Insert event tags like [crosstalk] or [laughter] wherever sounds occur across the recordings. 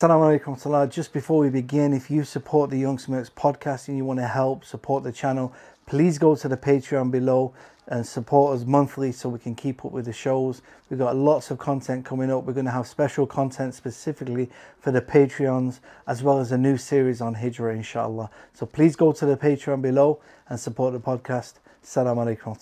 Assalamu alaikum salah. Just before we begin, if you support the Young Smirks podcast and you want to help support the channel, please go to the Patreon below and support us monthly so we can keep up with the shows. We've got lots of content coming up. We're going to have special content specifically for the Patreons as well as a new series on Hijrah, inshallah. So please go to the Patreon below and support the podcast. Assalamu alaikum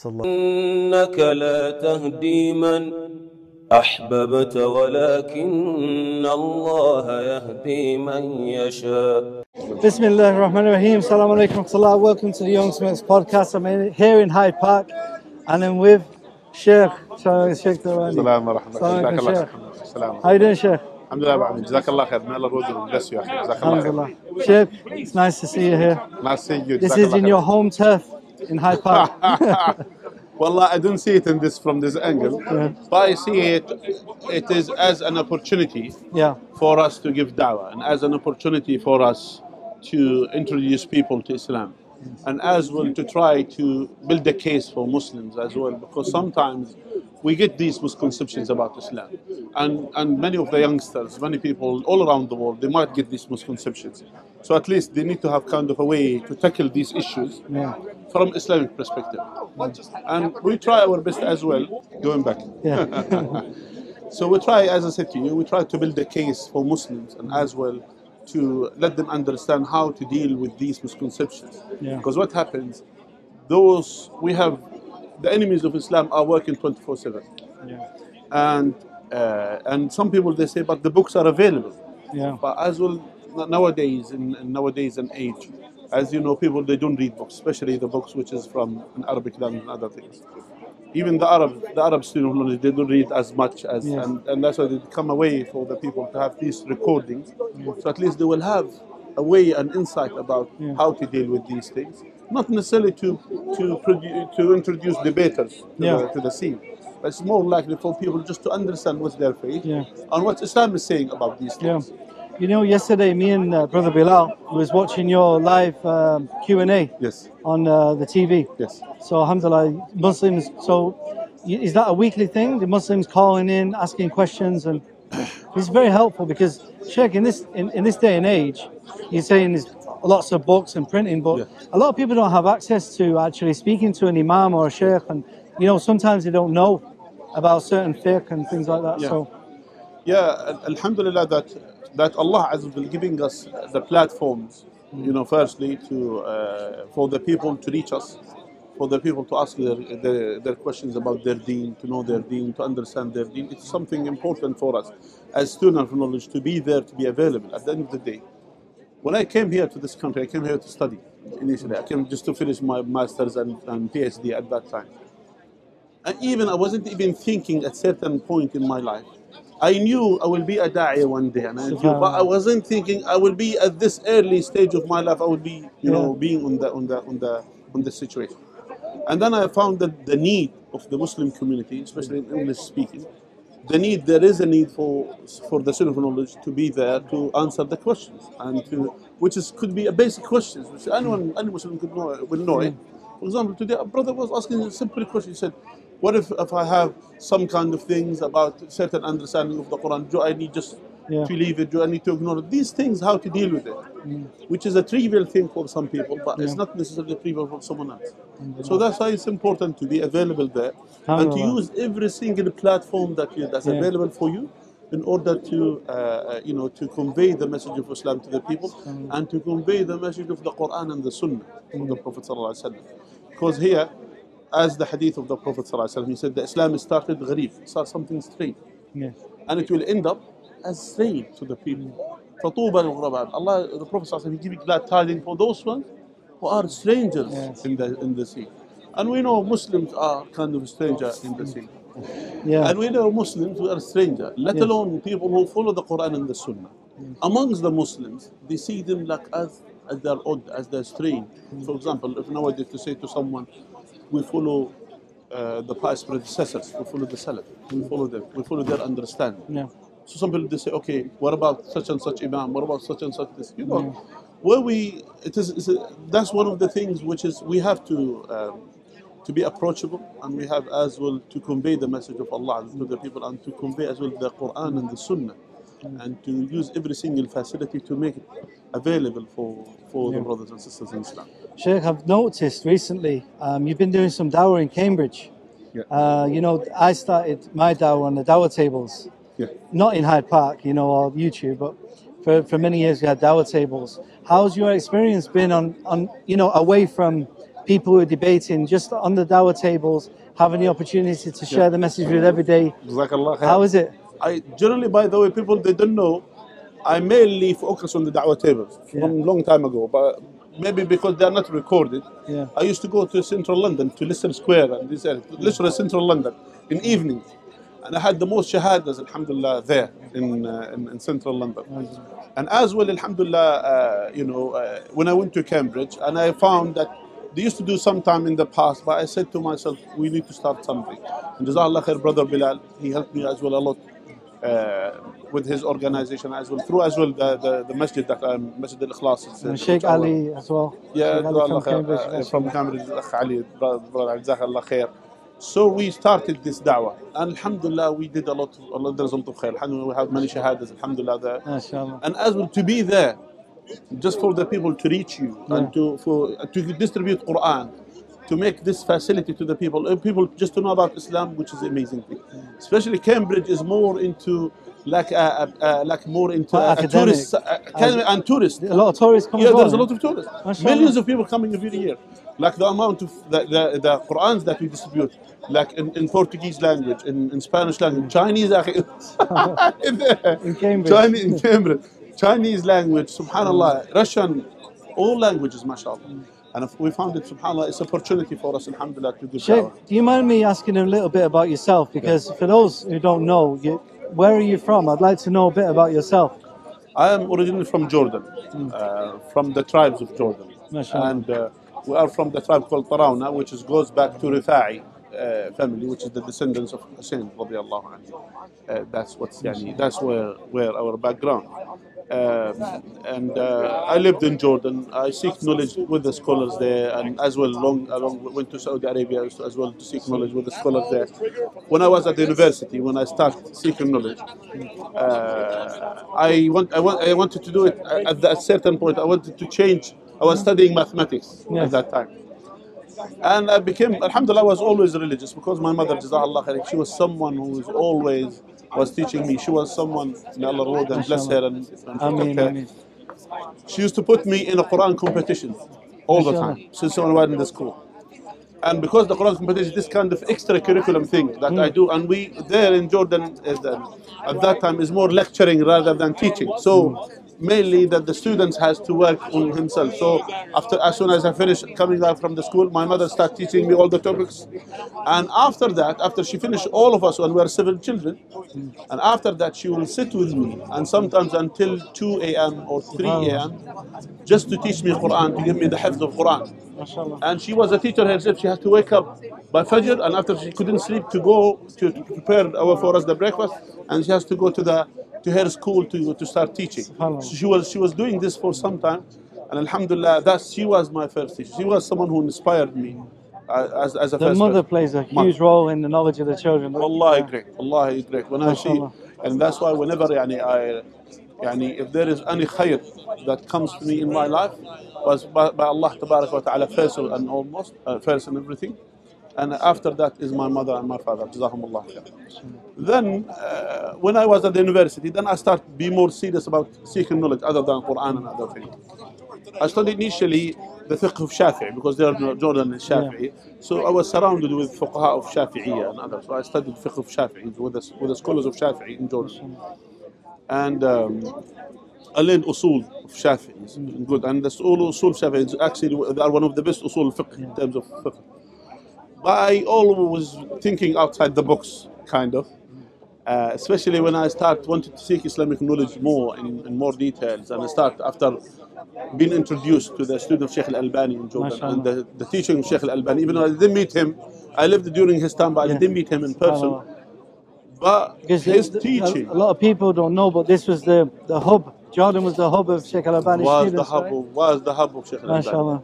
أحببت ولكن الله يهدي من يشاء. بسم الله الرحمن الرحيم السلام عليكم ورحمة welcome to the Young Smiths podcast. I'm here in Hyde Park and I'm with Sheikh Sheikh Tarawni. السلام ورحمة الله السلام how you doing Sheikh? الحمد لله جزاك الله خير Allah will you جزاك الله خير Sheikh it's nice to see you here. Nice to see you. This is in your home turf in Hyde Park. [laughs] [laughs] Well, I didn't see it in this from this angle, yeah. but I see it. It is as an opportunity yeah. for us to give dawah and as an opportunity for us to introduce people to Islam and as well to try to build a case for Muslims as well because sometimes we get these misconceptions about Islam and, and many of the youngsters, many people all around the world, they might get these misconceptions. So at least they need to have kind of a way to tackle these issues yeah, from Islamic perspective. And we try our best as well, going back. yeah. [laughs] So we try, as I said to you, we try to build a case for Muslims and as well to let them understand how to deal with these misconceptions. Yeah. Because what happens, those we have, the enemies of Islam are working 24/7, yeah. and uh, and some people they say, but the books are available. yeah. But as well nowadays in, in nowadays and age, as you know, people they don't read books, especially the books which is from an Arabic language and other things. Even the Arab, the Arab student of knowledge, they don't read as much as, Yes. and, and that's why they come away for the people to have these recordings. So at least they will have a way and insight about Yeah. how to deal with these things. Not necessarily to to produ- to introduce debaters to, Yeah. the, to the scene, but it's more likely for people just to understand what's their faith and what Islam is saying about these Yeah. You know, yesterday me and uh, Brother Bilal was watching your live um, Q&A Yes, on uh, the TV. yes. So alhamdulillah, Muslims, so is that a weekly thing? The Muslims calling in, asking questions and it's very helpful because Sheikh, in this in, in this day and age, you're saying there's lots of books and printing, but Yeah. a lot of people don't have access to actually speaking to an imam or a sheikh and you know, sometimes they don't know about certain fiqh and things like that. Yeah. So Yeah, Alhamdulillah that that Allah Azza Jal giving us the platforms, you know, firstly to uh, for the people to reach us, for the people to ask their, their their questions about their deen, to know their deen, to understand their deen. It's something important for us as students of knowledge to be there, to be available. At the end of the day, when I came here to this country, I came here to study initially. I came just to finish my master's and, and PhD at that time. And even I wasn't even thinking at certain point in my life. I knew I will be a da'iyah one day, and I knew, but I wasn't thinking I will be at this early stage of my life. I will be, you know, being on the on the on the on the situation. And then I found that the need of the Muslim community, especially in English speaking, the need there is a need for for the student of knowledge to be there to answer the questions and to which is could be a basic questions which anyone any Muslim could know will know it. Hmm. For example, today a brother was asking a simple question. He said, "What if if I have some kind of things about certain understanding of the Quran? Do I need just Yeah. to leave it? Do I need to ignore it? These things, how to deal with it?" Which is a trivial thing for some people, but it's not necessarily trivial for someone else. So that's why it's important to be available there and to Alhamdulillah. use every single platform that you, that's Yeah. available for you in order to uh, uh, you know to convey the message of Islam to the people and to convey the message of the Quran and the Sunnah of the Prophet sallallahu alaihi wasallam. Because here, as the hadith of the Prophet wasallam, he said the Islam started gharib, started something strange, yeah. and it will end up as strange to the people. فطوبى للغرباء. Allah, the Prophet wasallam, he giving glad tidings for those ones who are strangers Yes. in the in the sea. And we know Muslims are kind of stranger in the sea. Yeah. And we know Muslims who are stranger, let Yes. alone people who follow the Quran and the Sunnah. Amongst the Muslims, they see them like as, as they're odd, as they're strange. For example, if nowadays to say to someone, we follow uh, the past predecessors, we follow the Salaf, we follow them, we follow their understanding. Yeah. So some people they say, okay, what about such and such imam? What about such and such this? You know, where we it is a, that's one of the things which is we have to um, to be approachable and we have as well to convey the message of Allah to the people and to convey as well the Quran and the Sunnah. and to use every single facility to make it available for, for the brothers and sisters in Islam. Sheikh, I've noticed recently um, you've been doing some dawah in Cambridge. Yeah. Uh, you know, I started my dawah on the dawah tables, Yeah. not in Hyde Park, you know, or YouTube, but for, for many years we had dawah tables. How's your experience been on, on, you know, away from people who are debating, just on the dawah tables, having the opportunity to share the message with every day? How is it? I generally, by the way, people they don't know, I mainly focus on the da'wah tables from a long time ago, but maybe because they are not recorded. Yeah. I used to go to central London, to Leicester Square and this area, literally central London, in evening. And I had the most shahadas, alhamdulillah, there in, uh, in, in central London. And as well, alhamdulillah, uh, you know, uh, when I went to Cambridge, and I found that they used to do sometime in the past, but I said to myself, we need to start something. And Jazakallah khair, brother Bilal, he helped me as well a lot with his organization as well, through as well the, the, the masjid that I'm, Masjid al-Ikhlas. is, uh, And Sheikh Ali as well. yeah, Sheikh Ali from Cambridge. uh, from Cambridge, Ali, brother, brother, Jazakallah khair. So we started this da'wah. And alhamdulillah, we did a lot, a lot of of khair. Alhamdulillah, we have many shahadas, alhamdulillah. There. MashaAllah. And as well to be there, just for the people to reach you Yeah. and to for to distribute Quran, to make this facility to the people, and people just to know about Islam, which is amazing thing. Especially Cambridge is more into like a, a, a like more into uh, a tourist uh, and tourists. A lot of tourists coming. Yeah, there's a lot of tourists. Mashallah. Millions of people coming every year. Like the amount of the, the, the Qurans that we distribute, like in, in Portuguese language, in, in Spanish language, Chinese. [laughs] in Cambridge. Chinese in Cambridge. Chinese language, subhanallah, Russian, all languages, mashallah. And if we found it, subhanallah, it's an opportunity for us, alhamdulillah, to give Sheikh, do you mind me asking a little bit about yourself? Because for those who don't know, you, where are you from? I'd like to know a bit about yourself. I am originally from Jordan, uh, from the tribes of Jordan. MashaAllah. And uh, we are from the tribe called Tarawna, which is, goes back to Rifa'i uh, family, which is the descendants of Hussein. Uh, that's what's yani, that's where, where our background. Um, and uh, I lived in Jordan. I seek knowledge with the scholars there, and as well, long along went to Saudi Arabia as well to seek knowledge with the scholars there. When I was at the university, when I started seeking knowledge, uh, I want I want I wanted to do it at a certain point. I wanted to change. I was studying mathematics Yeah. at that time. And I became, alhamdulillah, I was always religious because my mother, Jazakallah khair, she was someone who was always was teaching me. She was someone, may Allah reward and bless her and, and protect her. She used to put me in a Quran competition all the time since I was in the school. And because the Quran competition, this kind of extra curriculum thing that I do, and we there in Jordan is, uh, at that time is more lecturing rather than teaching. So mainly that the students has to work on himself. So after as soon as I finish coming back from the school, my mother start teaching me all the topics. And after that, after she finished all of us when we were seven children, and after that she will sit with me and sometimes until 2 a.m. or 3 a.m. just to teach me Quran, to give me the hifz of Quran. And she was a teacher herself. She had to wake up by Fajr, and after she couldn't sleep, to go to, to prepare our, for us the breakfast, and she has to go to the to her school to, to start teaching. So she was she was doing this for some time, and Alhamdulillah, that she was my first teacher. She was someone who inspired me uh, as, as a The mother person. plays a huge role in the knowledge of the children. Wallahi great, Wallahi great. When I see, and that's why whenever yani, I, yani, if there is any khair that comes to me in my life, was by, by Allah Ta'ala first and almost, uh, first and everything. And after that is my mother and my father. Then, uh, when I was at the university, then I started to be more serious about seeking knowledge other than Quran and other things. I studied initially the fiqh of Shafi'i because they are Jordan and Shafi'i. So I was surrounded with fuqaha of Shafi'iyya and others. So I studied fiqh of Shafi'i with the, with the scholars of Shafi'i in Jordan. And um, I learned usul of Shafi'i. Good. And the usul usul Shafi'i is actually they are one of the best usul fiqh in terms of fiqh. I always was thinking outside the box, kind of. Uh, especially when I start wanted to seek Islamic knowledge more in, in more details, and I start after being introduced to the student of Sheikh Al Albani in Jordan and the, the teaching of Sheikh Al Albani. Even though I didn't meet him, I lived during his time, but I didn't meet him in person. But Because his the- teaching a, lot of people don't know, but this was the, the hub. Jordan was the hub of Sheikh Al Albani was the hub right? of, was the hub of Sheikh Al Albani.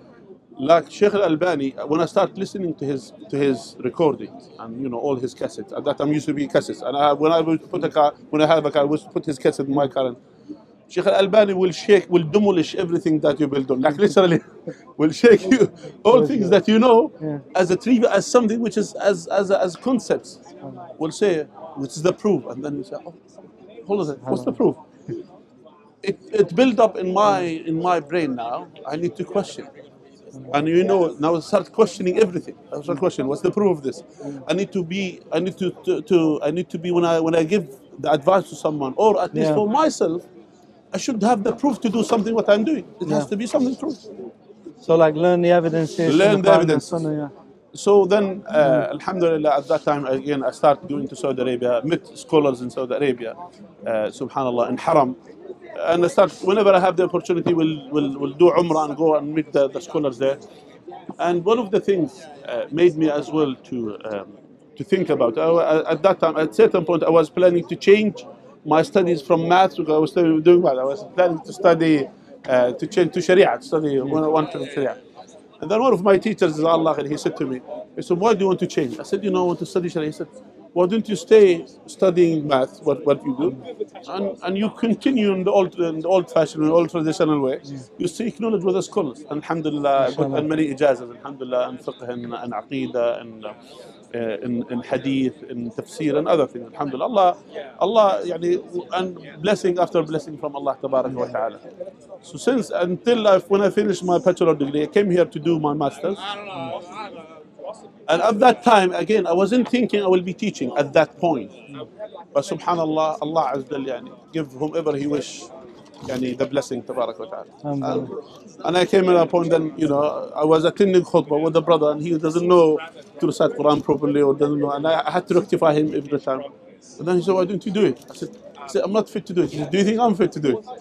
Like Sheikh Al Albani, when I start listening to his to his recordings and you know all his cassettes, at that time used to be cassettes, and I, when I would put a car, when I have a car, I would put his cassette in my car. And Sheikh Al Albani will shake, will demolish everything that you build on, like [laughs] literally, will shake you all things that you know Yeah. as a trivia, as something which is as as as concepts. Will say, which is the proof, and then you say, oh, hold on, what's the proof? It it built up in my in my brain now. I need to question. And you know, now start questioning everything. I start questioning, what's the proof of this? I need to be, I need to, to, to I need to be when I when I give the advice to someone, or at least Yeah. for myself, I should have the proof to do something what I'm doing. It has to be something true. So like learn the evidences. Learn the Quran evidence. Sunnah, yeah. So then, uh, Alhamdulillah, at that time again, I started going to Saudi Arabia, met scholars in Saudi Arabia, uh, Subhanallah, in Haram, and I start whenever I have the opportunity, we'll we'll, we'll do Umrah and go and meet the, the scholars there. And one of the things uh, made me as well to um, to think about. I, at that time, at certain point, I was planning to change my studies from math because I was doing well. I was planning to study uh, to change to Sharia, study one one to Sharia. And then one of my teachers, Allah, and he said to me, he said, why do you want to change? I said, you know, I want to study Sharia. He said, why don't you stay studying math, what, what you do, and, and you continue in the old in the old fashioned, old traditional way. You seek knowledge with the scholars. Alhamdulillah, I got and many ijazas, alhamdulillah, in fiqh and, and aqidah and uh, in, in hadith, in tafsir and other things. Alhamdulillah. Allah, Allah, yani, and blessing after blessing from Allah wa Ta'ala. So since until I, when I finished my bachelor degree, I came here to do my master's. And at that time, again, I wasn't thinking I will be teaching at that point. But subhanallah, Allah Azza yani, give whomever He wish yani, the blessing, tabarak wa ta'ala. And, I came at a point then, you know, I was attending khutbah with a brother and he doesn't know to recite Quran properly or doesn't know. And I, had to rectify him every time. And then he said, why don't you do it? I said, said, I'm not fit to do it. Said, do you think I'm fit to do it? [laughs]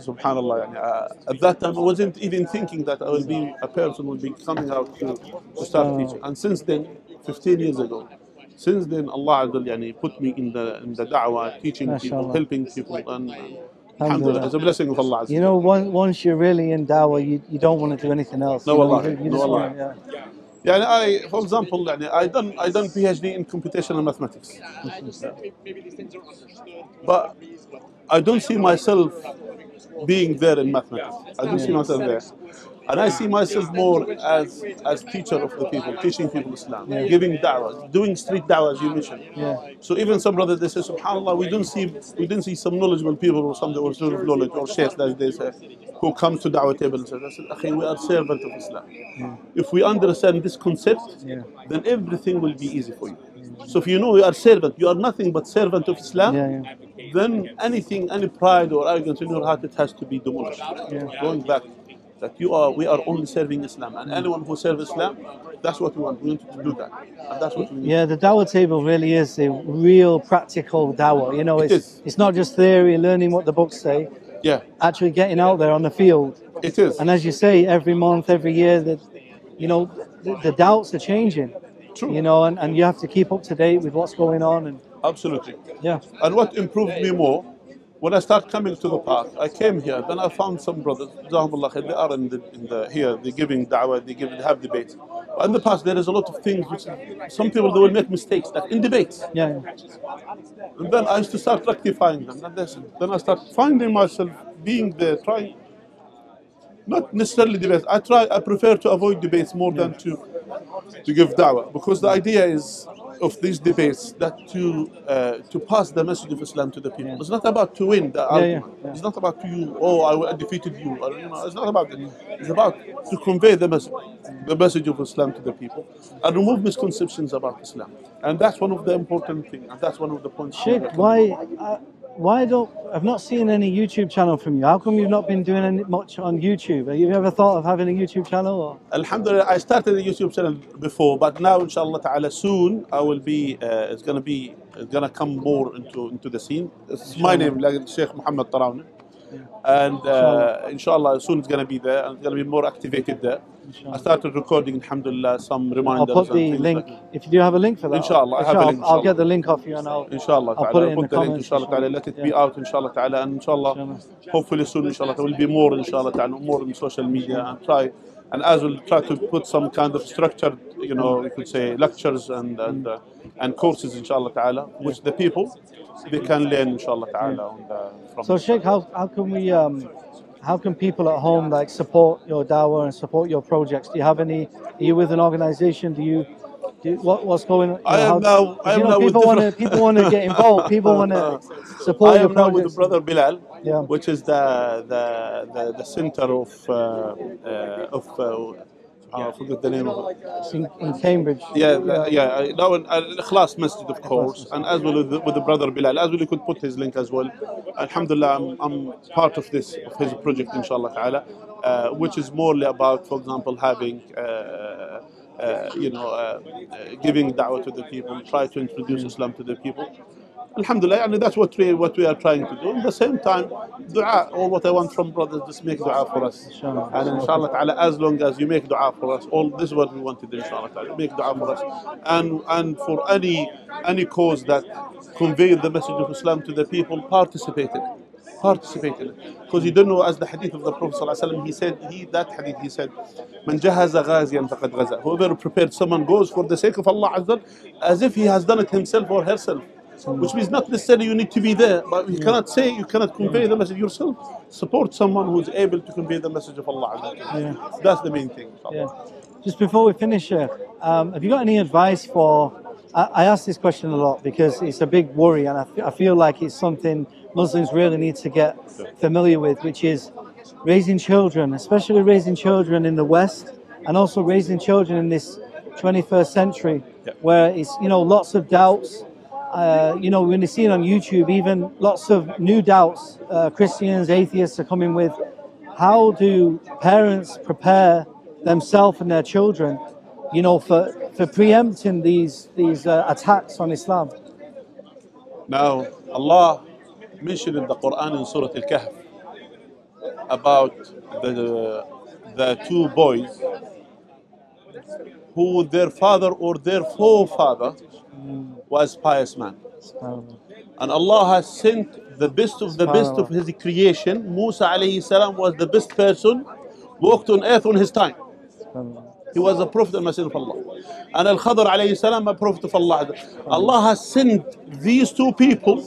So, subhanallah, yani, uh, at that time I wasn't even thinking that I would be a person who will be coming out to, to start teaching. And since then, 15 years ago, since then Allah Azza wa Jalla, yani, put me in the in the da'wah, teaching people, helping people, and uh, Alhamdulillah. it's a blessing of Allah. Azza You know, once, once you're really in dawah, you, you don't want to do anything else. No, you know, wallahi. you, you No, wallahi. want, yeah. يعني I, for example, يعني I done I done PhD in computational mathematics, but I don't see myself being there in mathematics. I don't see myself there, and I see myself more as as teacher of the people, teaching people Islam, giving da'wah, doing street da'wah as you mentioned. Yeah. So even some brothers they say, Subhanallah, we don't see we didn't see some knowledgeable people or some or sort of knowledge or sheikhs that they say who come to da'wah table and say, "Akhi, we are servant of Islam. If we understand this concept, Yeah. then everything will be easy for you. So if you know you are servant, you are nothing but servant of Islam, Yeah, yeah. then anything, any pride or arrogance in your heart, it has to be demolished. Going back, that you are, we are only serving Islam, and anyone who serves Islam, that's what we want. We want to do that, and that's what we need. Yeah, the dawah table really is a real practical dawah. You know, it's is. it's not just theory, learning what the books say, Yeah, actually getting out there on the field. it is. And as you say, every month, every year, that you know, the, the doubts are changing. True. You know, and, and you have to keep up to date with what's going on. And Absolutely. yeah, And what improved me more, when I start coming to the park, I came here, then I found some brothers, Jazakumullah khair, they are in the, in the here, they're giving da'wah, they give, they have debates. But in the past, there is a lot of things which some people they will make mistakes, like in debates. yeah, And then I used to start rectifying them. Then I start finding myself being there, trying, not necessarily debates. I try, I prefer to avoid debates more than to, to give da'wah. Because the idea is of these debates that to uh, to pass the message of Islam to the people. It's not about to win the yeah, argument. yeah. It's not about to you, oh, I, I defeated you. Or, you know, it's not about it. It's about to convey the message, the message of Islam to the people and remove misconceptions about Islam. And that's one of the important things. And that's one of the points. Sheikh, why, uh, why don't I've not seen any YouTube channel from you? How come you've not been doing any, much on YouTube? Have you ever thought of having a YouTube channel? Or? Alhamdulillah, I started a YouTube channel before, but now, inshallah ta'ala, soon I will be, uh, it's gonna be, it's gonna come more into into the scene. It's my name, like Sheikh Muhammad Tarawni. And uh, inshallah, soon it's gonna be there and it's gonna be more activated there. I started recording, alhamdulillah, some I'll reminders. put and the link. like- If you do have a link for that, Inshallah, I have a I'll- link, I'll inshallah. get the link off you and I'll. Inshallah I'll put it I'll in put the the link, inshallah ta'ala. Let it be yeah. out, inshallah ta'ala. And inshallah, Inshallah. hopefully soon, inshallah, there will be more, inshallah ta'ala, more in social media and try and as we'll try to put some kind of structured, you know, you could say lectures and and, uh, and courses, inshallah ta'ala, which the people they can learn, inshallah ta'ala, from. So Sheikh, how, how can we um, how can people at home like support your dawah and support your projects? Do you have any? Are you with an organization? Do you? Do, what, what's going on? I am how- now- I you am know, now people want to people want to get involved. People want to [laughs] support I am now with brother Bilal, Yeah. which is the the the, the center of uh, uh, of uh, I forget the name of it. In, in Cambridge. Yeah, the- yeah. I- Now in Al Ikhlas Masjid, of course, and as well with the, with the brother Bilal, as well you could put his link as well. Alhamdulillah, I'm, I'm part of this of his project, inshallah ta'ala, uh, which is morely about, for example, having. Uh, uh, you know, uh, uh, giving da'wah to the people, try to introduce Islam to the people. Alhamdulillah, and that's what we what we are trying to do. At the same time, dua, all what I want from brothers, just make dua for us. And inshallah ta'ala, as long as you make dua for us, all this is what we wanted, inshallah ta'ala. Make dua for us. And and for any any cause that conveyed the message of Islam to the people, participate in it participated because you don't know as the hadith of the Prophet he said he that hadith he said man ghaziyan faqad ghaza. Whoever prepared someone goes for the sake of Allah Azza as if he has done it himself or herself. Which means not necessarily you need to be there but you cannot say you cannot convey the message yourself. Support someone who's able to convey the message of Allah yeah. that's the main thing yeah. just before we finish uh, um, have you got any advice for I, I ask this question a lot because it's a big worry and I feel like it's something Muslims really need to get familiar with, which is raising children, especially raising children in the West, and also raising children in this 21st century, Yeah. where it's you know lots of doubts. Uh, you know, when you see it on YouTube, even lots of new doubts. Uh, Christians, atheists are coming with. How do parents prepare themselves and their children, you know, for, for preempting these these uh, attacks on Islam? Now, Allah mentioned in the Quran in Surah Al-Kahf about the, the two boys who their father or their forefather was pious man. And Allah has sent the best of the best of His creation. Musa alayhi salam was the best person, walked on earth on his time. He was a prophet and messenger of Allah. And Al Khadr alayhi salam, a prophet of Allah. Allah has sent these two people,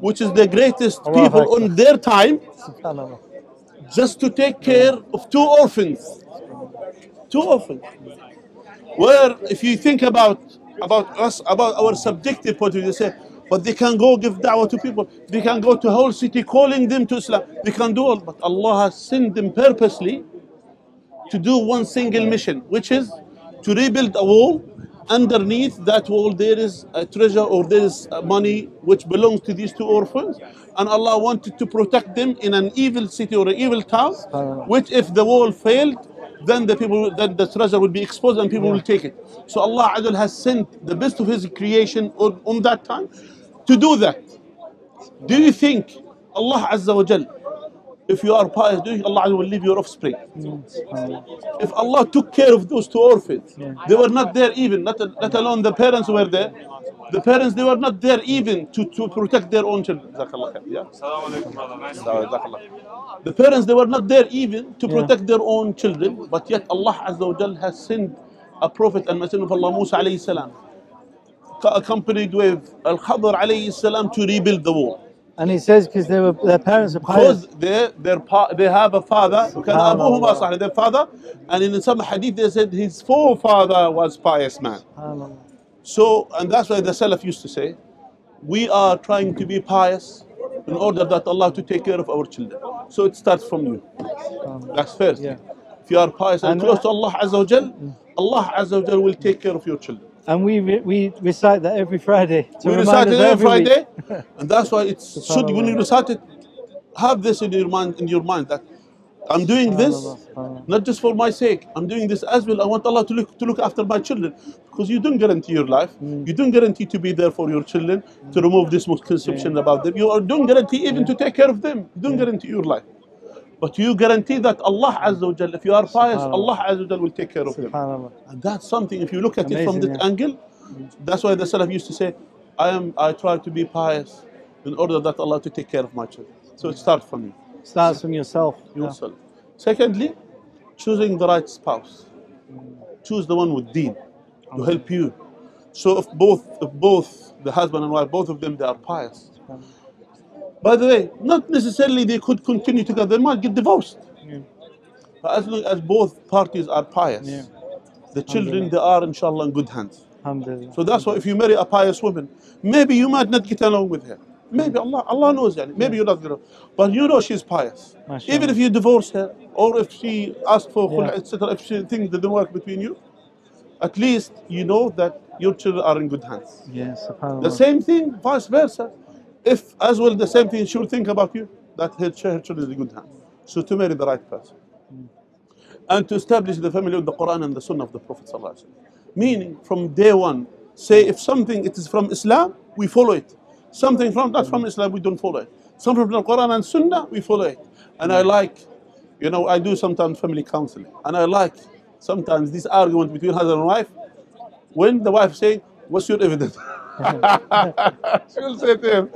which is the greatest people on their time, just to take care of two orphans. Two orphans. Where, if you think about about us, about our subjective point of view, they say, but they can go give da'wah to people. They can go to whole city calling them to Islam. They can do all, but Allah has sent them purposely to do one single mission, which is to rebuild a wall. Underneath that wall, there is a treasure or there is money which belongs to these two orphans. And Allah wanted to protect them in an evil city or an evil town, which if the wall failed, then the people, then the treasure will be exposed and people will take it. So Allah Jal has sent the best of His creation on, on that time to do that. Do you think Allah Azza wa Jal, if you are pious, Allah Azza wa Jal will leave your offspring? If Allah took care of those two orphans, they were not there even, not, let alone the parents were there. The parents, they were not there even to, to protect their own children. Yeah? The parents, they were not there even to Yeah. protect their own children, but yet Allah Azza wa Jal has sent a prophet and messenger of Allah, Musa alayhi salam, accompanied with Al Khadr alayhi salam to rebuild the wall. And he says because they were their parents are pious. Because they they have a father. Because their father, and in some hadith they said his forefather was pious man. So and that's why the Salaf used to say, we are trying to be pious in order that Allah to take care of our children. So it starts from you. That's first. Yeah. If you are pious and, and close to Allah Azza wa Jal, mm. Allah Azza wa Jal will take care of your children. And we re- we recite that every Friday. We recite it every. Friday, and that's why it's should when you recite it, have this in your mind in your mind that I'm doing this not just for my sake. I'm doing this as well. I want Allah to look to look after my children because you don't guarantee your life. Mm. You don't guarantee to be there for your children to remove this misconception about them. You are- don't guarantee even to take care of them. You don't guarantee your life. But you guarantee that Allah Azza wa if you are pious, Allah Azza wa will take care of. Subhanallah. And that's something, if you look at it from Amazing, that yeah. angle, that's why the Salaf used to say, I am I try to be pious in order that Allah to take care of my children. So it starts from you, Starts from yourself. Yeah. yourself. Secondly, choosing the right spouse. Choose the one with deen to help you. So if both, if both the husband and wife, both of them, they are pious. By the way, not necessarily they could continue together. They might get divorced. Yeah. But as long as both parties are pious, Yeah. the children they are inshallah in good hands. So that's why if you marry a pious woman, maybe you might not get along with her. Maybe Allah, Allah knows, yani. maybe you're not gonna, but you know she's pious. Mashallah. Even if you divorce her, or if she asks for khul, Yeah. etc., if she things didn't work between you, at least you know that your children are in good hands. Yes. The same thing, vice versa. If as well the same thing she will think about you, that her, her children is in good hands. So to marry the right person. And to establish the family with the Quran and the Sunnah of the Prophet. Meaning from day one, say if something it is from Islam, we follow it. Something from not from Islam, we don't follow it. Something from the Quran and Sunnah, we follow it. And I like, you know, I do sometimes family counseling. And I like sometimes this argument between husband and wife. When the wife say, What's your evidence? [laughs] she will say to him,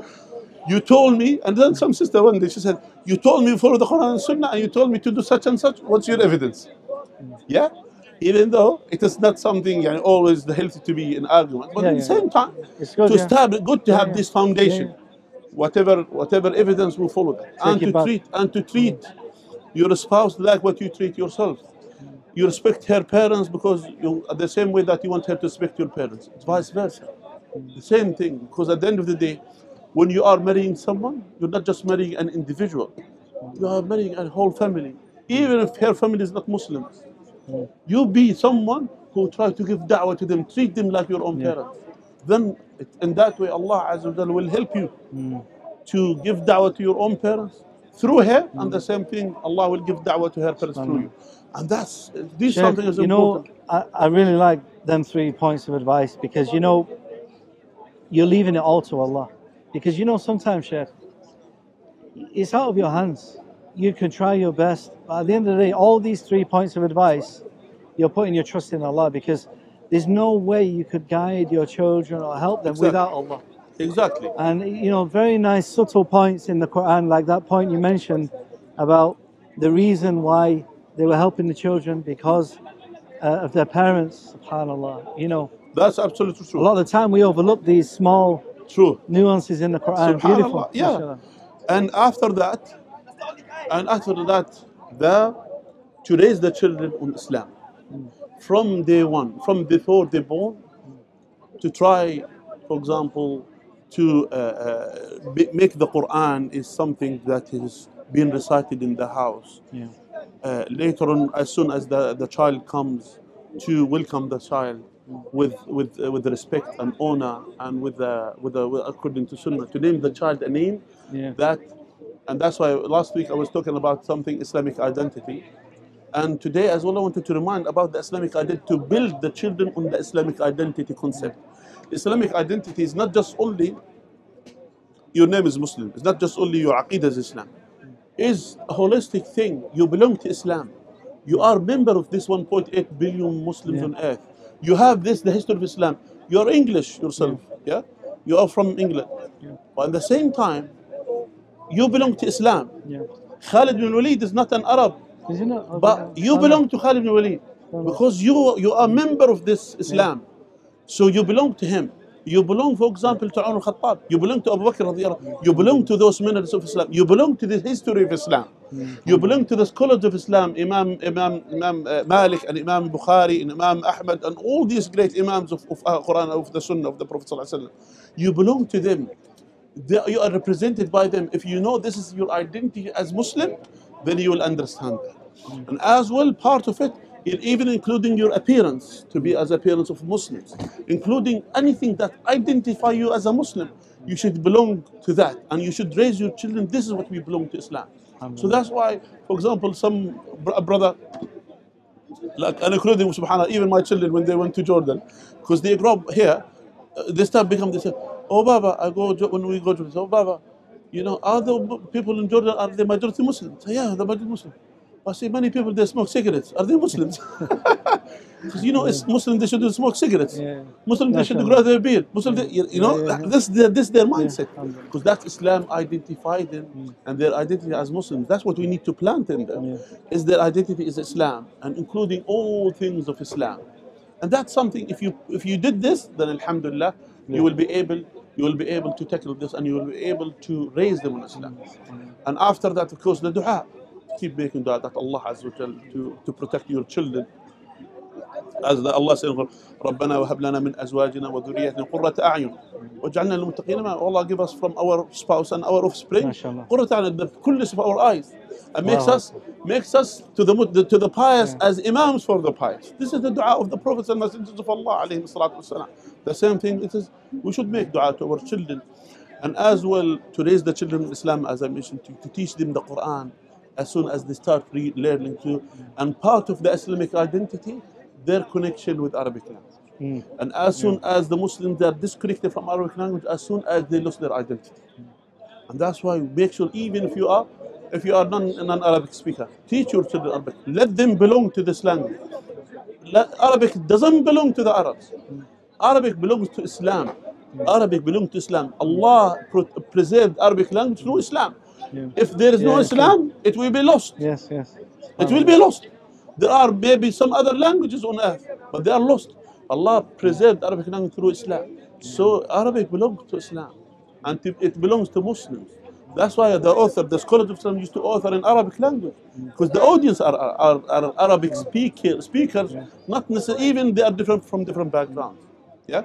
You told me, and then some sister one day she said, You told me to follow the Quran and Sunnah, and you told me to do such and such. What's your evidence? Yeah? Even though it is not something yani, always the healthy to be in argument, but Yeah, at the yeah, same time, It's good, to yeah. establish, good to have yeah. this foundation. Yeah, Whatever, whatever evidence will follow that, and to back. treat and to mm. treat your spouse like what you treat yourself. You respect her parents because you, the same way that you want her to respect your parents. It's vice versa. Mm. The same thing. Because at the end of the day, when you are marrying someone, you're not just marrying an individual. You are marrying a whole family. Even if her family is not Muslims. You be someone who try to give da'wah to them, treat them like your own parents. Then in that way Allah Azza wa Jalla will help you hmm. to give da'wah to your own parents through her, and the hmm. same thing Allah will give da'wah to her parents through you. And that's this Sheikh, something is you know. I, I really like them three points of advice because you know, you're leaving it all to Allah. Because you know, sometimes, Sheikh, it's out of your hands. You can try your best, but at the end of the day, all these three points of advice, you're putting your trust in Allah because there's no way you could guide your children or help them Exactly. without Allah. Exactly. And you know, very nice subtle points in the Quran, like that point you mentioned about the reason why they were helping the children because uh, of their parents. Subhanallah. You know, That's absolutely true. a lot of the time we overlook these small True. nuances in the Quran. Beautiful. Yeah. mashallah. And after that, and after that, the to raise the children on Islam from day one, from before they're born, to try, for example, to uh, uh, be- make the Quran is something that is being recited in the house. Yeah. Uh, later on, as soon as the, the child comes, to welcome the child with with uh, with respect and honor and with uh, with, uh, with according to Sunnah to name the child a name Yeah. that and that's why last week I was talking about something Islamic identity. And today as well I wanted to remind about the Islamic identity to build the children on the Islamic identity concept. Islamic identity is not just only your name is Muslim, it's not just only your aqidah is Islam. It's a holistic thing. You belong to Islam. You are a member of this 1.8 billion Muslims Yeah. on earth. You have this, the history of Islam. You're English yourself, yeah? You are from England. But at the same time, you belong to Islam. Yeah. Khalid bin Walid is not an Arab? Oh, but you belong to Khalid bin Walid because you you are a member of this Islam. So you belong to him. You belong, for example, to Umar al-Khattab. You belong to Abu Bakr radiallahu. You belong to those minutes of Islam. You belong to the history of Islam. You belong to the scholars of Islam, Imam Imam Imam uh, Malik and Imam Bukhari and Imam Ahmad and all these great Imams of, of uh, Quran of the Sunnah of the Prophet sallallahu. You belong to them. They, you are represented by them. If you know this is your identity as Muslim, then you will understand that. And as well, part of it even including your appearance to be as appearance of Muslims, including anything that identify you as a Muslim, you should belong to that, and you should raise your children. This is what we belong to Islam. So that's why, for example, some brother like and including subhanallah even my children when they went to jordan because they grow up here uh, they start become they say oh baba i go when we go to oh baba you know are the people in jordan are the majority muslim I say, yeah the majority muslim I see many people they smoke cigarettes. Are they Muslims? [laughs] Because you know, it's Muslim they shouldn't smoke cigarettes. Yeah. Muslim they should grow their beard. Muslim, they, you, know, Yeah, yeah, yeah. this their this their mindset. Because that's Islam identified them mm. and their identity as Muslims. That's what we need to plant in them. Yeah. Is their identity is Islam and including all things of Islam. And that's something. If you if you did this, then Alhamdulillah, you will be able you will be able to tackle this and you will be able to raise them in Islam. Mm. And after that, of course, the du'a. Keep making dua that Allah Azza wa Jal to, to protect your children. As the Allah says, ربنا وهب لنا من أزواجنا وذريتنا قرة أعين وجعلنا للمتقين ما Allah give us from our spouse and our offspring. قرة أعين the coolness of our eyes and makes Wow. us makes us to the to the pious as imams for the pious. This is the dua of the prophets and messengers of Allah عليهم الصلاة والسلام. The same thing it is we should make dua to our children and as well to raise the children in Islam as I mentioned to, to teach them the Quran as soon as they start learning to and part of the Islamic identity their connection with Arabic language. Hmm. And as soon as the Muslims are disconnected from Arabic language, as soon as they lose their identity. And that's why make sure even if you are if you are non non Arabic speaker, teach your children Arabic. Let them belong to this language. Let, Arabic doesn't belong to the Arabs. Arabic belongs to Islam. Hmm. Arabic belongs to Islam. Allah preserved Arabic language through Islam. If there is no Yeah, Islam, it will be lost. Yes, yes. It will be lost. There are maybe some other languages on earth, but they are lost. Allah preserved Arabic language through Islam. So Arabic belongs to Islam and it belongs to Muslims. That's why the author, the scholars of Islam used to author in Arabic language because the audience are, are, are Arabic speaker, speakers, not necessarily, even they are different from different backgrounds. Yeah?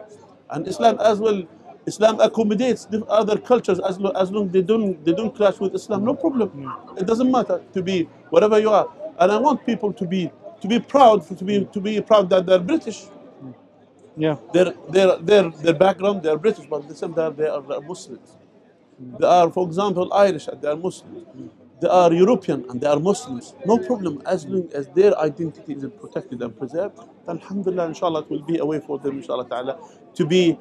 And Islam as well, Islam accommodates other cultures as long as long they don't they don't clash with Islam. No problem. Hmm. It doesn't matter to be whatever you are. And I want people to be to be proud to be to be proud that they're British. Hmm. Yeah. Their their their their background they're British, but at the same time they are, they are Muslims. Hmm. They are, for example, Irish and they are Muslims. They are European and they are Muslims. No problem as long as their identity is protected and preserved. Alhamdulillah, inshallah, it will be a way for them, inshallah ta'ala, to be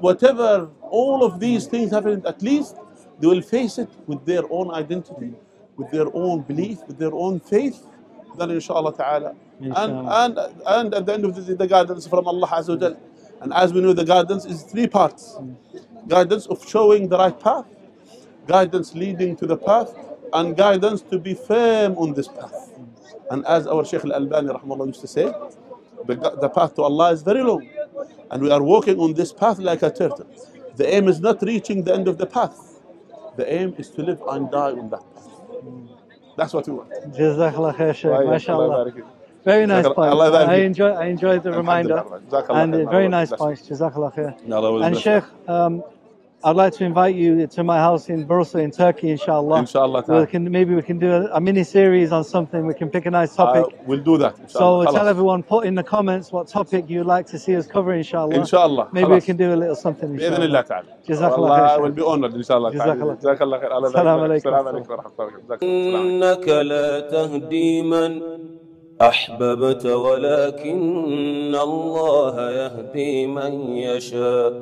whatever, all of these things happen, at least they will face it with their own identity, with their own belief, with their own faith. Then inshallah ta'ala. And, Inshallah. and, and at the end of the day, the guidance from Allah Azza wa. And as we know, the guidance is three parts guidance of showing the right path, guidance leading to the path, and guidance to be firm on this path. And as our Shaykh Al Albani rahmallah used to say, the, the path to Allah is very long, and we are walking on this path like a turtle. The aim is not reaching the end of the path, the aim is to live and die on that path. That's what we want. Jazakallah khair, Sheikh. Allah MashaAllah. barik. Very nice Allah- point. Allah barik I enjoy I enjoyed the reminder. And khair. very nice bless points. Jazakallah khair. you. And bless. Sheikh, um, I'd like to invite you to my house in Bursa in Turkey, inshallah. Inshallah We ta'ala. can, maybe we can do a, a mini series on something. We can pick a nice topic. Uh, we'll do that. so inshallah. tell Khalas. everyone, put in the comments what topic you'd like to see us cover, inshallah. Inshallah. Maybe we Khalas. can do a little something, باذن inshallah. الله تعالى جزاك الله والله خير. will be honored ان شاء الله تعالى جزاك الله خير. جزاك الله خير الله السلام يبارك فيك. عليكم. السلام عليكم ورحمه الله وبركاته جزاك الله خير. إنك لا تهدي من أحببت ولكن الله يهدي من يشاء